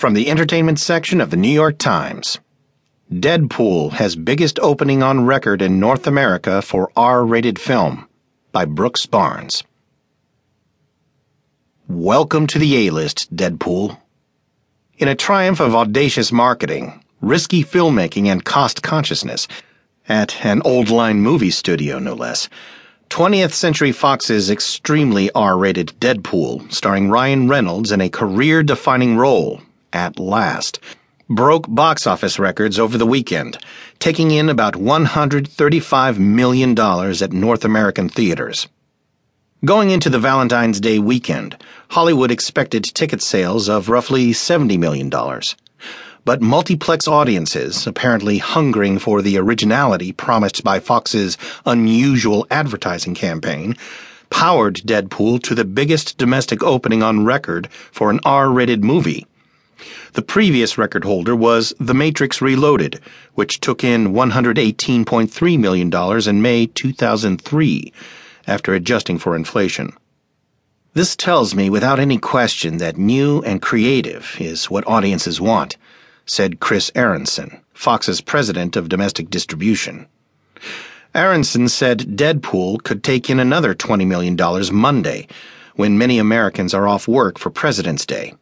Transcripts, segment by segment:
From the entertainment section of the New York Times Deadpool has biggest opening on record in North America for R rated film by Brooks Barnes. Welcome to the A list, Deadpool. In a triumph of audacious marketing, risky filmmaking, and cost consciousness, at an old line movie studio, no less. 20th Century Fox's extremely R rated Deadpool, starring Ryan Reynolds in a career defining role, at last, broke box office records over the weekend, taking in about $135 million at North American theaters. Going into the Valentine's Day weekend, Hollywood expected ticket sales of roughly $70 million but multiplex audiences, apparently hungering for the originality promised by Fox's unusual advertising campaign, powered Deadpool to the biggest domestic opening on record for an R rated movie. The previous record holder was The Matrix Reloaded, which took in $118.3 million in May 2003, after adjusting for inflation. This tells me without any question that new and creative is what audiences want said Chris Aronson, Fox's president of domestic distribution. Aronson said Deadpool could take in another $20 million Monday, when many Americans are off work for President's Day.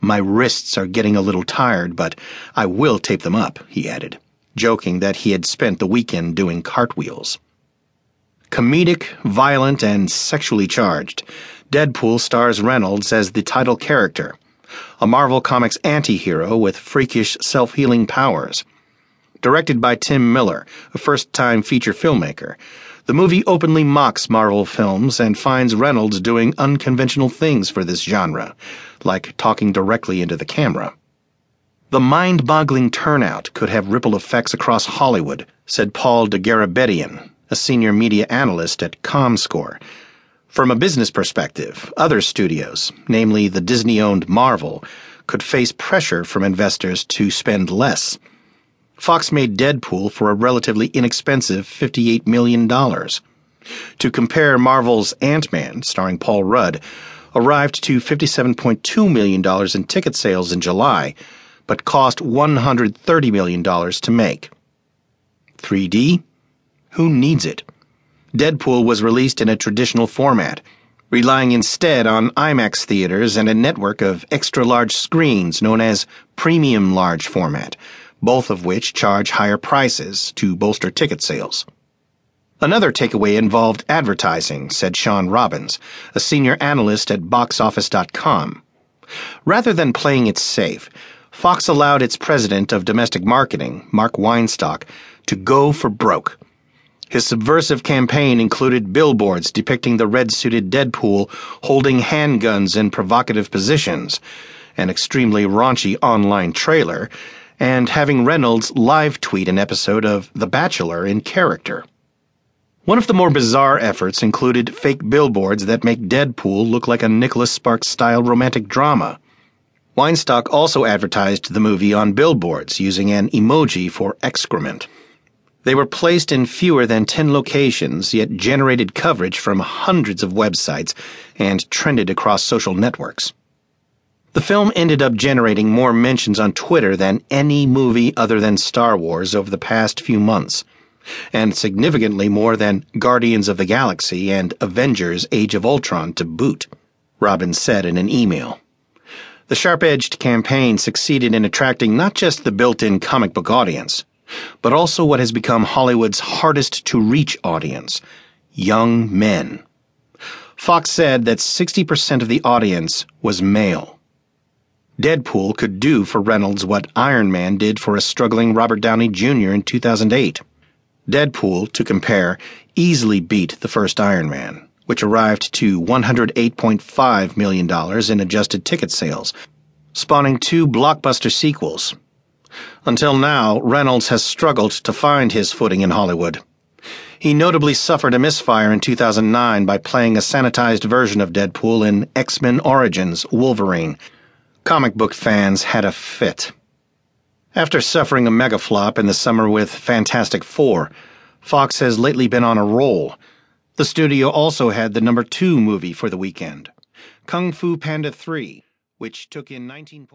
My wrists are getting a little tired, but I will tape them up, he added, joking that he had spent the weekend doing cartwheels. Comedic, violent, and sexually charged, Deadpool stars Reynolds as the title character a Marvel Comics anti hero with freakish self healing powers. Directed by Tim Miller, a first time feature filmmaker, the movie openly mocks Marvel films and finds Reynolds doing unconventional things for this genre, like talking directly into the camera. The mind boggling turnout could have ripple effects across Hollywood, said Paul Dergarabedian, a senior media analyst at ComScore from a business perspective, other studios, namely the Disney owned Marvel, could face pressure from investors to spend less. Fox made Deadpool for a relatively inexpensive $58 million. To compare, Marvel's Ant Man, starring Paul Rudd, arrived to $57.2 million in ticket sales in July, but cost $130 million to make. 3D? Who needs it? Deadpool was released in a traditional format, relying instead on IMAX theaters and a network of extra large screens known as premium large format, both of which charge higher prices to bolster ticket sales. Another takeaway involved advertising, said Sean Robbins, a senior analyst at BoxOffice.com. Rather than playing it safe, Fox allowed its president of domestic marketing, Mark Weinstock, to go for broke his subversive campaign included billboards depicting the red suited Deadpool holding handguns in provocative positions, an extremely raunchy online trailer, and having Reynolds live tweet an episode of The Bachelor in character. One of the more bizarre efforts included fake billboards that make Deadpool look like a Nicholas Sparks style romantic drama. Weinstock also advertised the movie on billboards using an emoji for excrement. They were placed in fewer than 10 locations, yet generated coverage from hundreds of websites and trended across social networks. The film ended up generating more mentions on Twitter than any movie other than Star Wars over the past few months, and significantly more than Guardians of the Galaxy and Avengers Age of Ultron to boot, Robin said in an email. The sharp edged campaign succeeded in attracting not just the built in comic book audience but also what has become Hollywood's hardest to reach audience young men. Fox said that 60% of the audience was male. Deadpool could do for Reynolds what Iron Man did for a struggling Robert Downey Jr. in 2008. Deadpool, to compare, easily beat the first Iron Man, which arrived to $108.5 million in adjusted ticket sales, spawning two blockbuster sequels, until now, Reynolds has struggled to find his footing in Hollywood. He notably suffered a misfire in 2009 by playing a sanitized version of Deadpool in X Men Origins Wolverine. Comic book fans had a fit. After suffering a mega flop in the summer with Fantastic Four, Fox has lately been on a roll. The studio also had the number two movie for the weekend Kung Fu Panda 3, which took in 19.